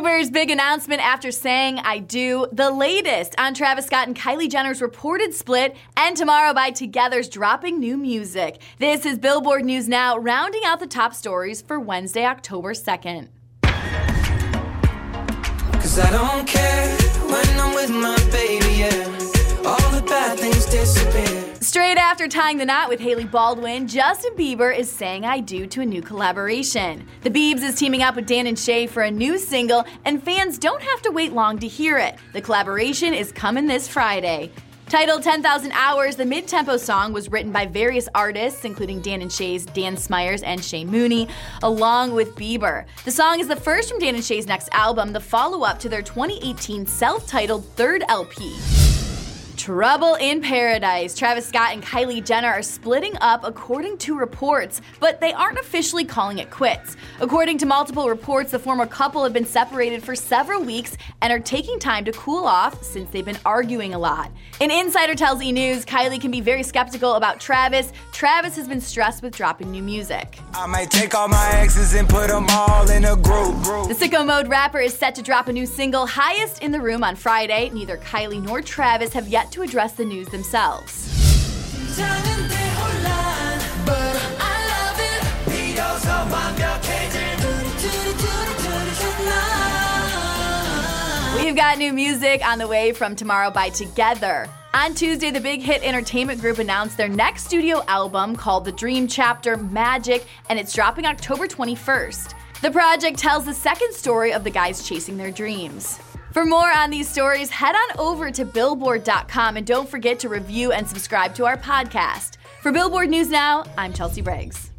Bieber's big announcement after saying I do, the latest on Travis Scott and Kylie Jenner's reported split, and Tomorrow by Together's dropping new music. This is Billboard News Now, rounding out the top stories for Wednesday, October 2nd. Cause I don't care when I'm with my baby, yeah. All the bad things disappear. Straight after tying the knot with Hailey Baldwin, Justin Bieber is saying I do to a new collaboration. The Biebs is teaming up with Dan and Shay for a new single, and fans don't have to wait long to hear it. The collaboration is coming this Friday. Titled 10,000 Hours, the mid tempo song was written by various artists, including Dan and Shay's Dan Smyers and Shay Mooney, along with Bieber. The song is the first from Dan and Shay's next album, the follow up to their 2018 self titled third LP. Trouble in Paradise. Travis Scott and Kylie Jenner are splitting up according to reports, but they aren't officially calling it quits. According to multiple reports, the former couple have been separated for several weeks and are taking time to cool off since they've been arguing a lot. An insider tells E! News Kylie can be very skeptical about Travis. Travis has been stressed with dropping new music. I might take all my exes and put them all in a group. The Sicko Mode rapper is set to drop a new single, Highest in the Room, on Friday. Neither Kylie nor Travis have yet to address the news themselves. We've got new music on the way from Tomorrow by Together. On Tuesday, the Big Hit Entertainment Group announced their next studio album called The Dream Chapter Magic, and it's dropping October 21st. The project tells the second story of the guys chasing their dreams. For more on these stories, head on over to Billboard.com and don't forget to review and subscribe to our podcast. For Billboard News Now, I'm Chelsea Briggs.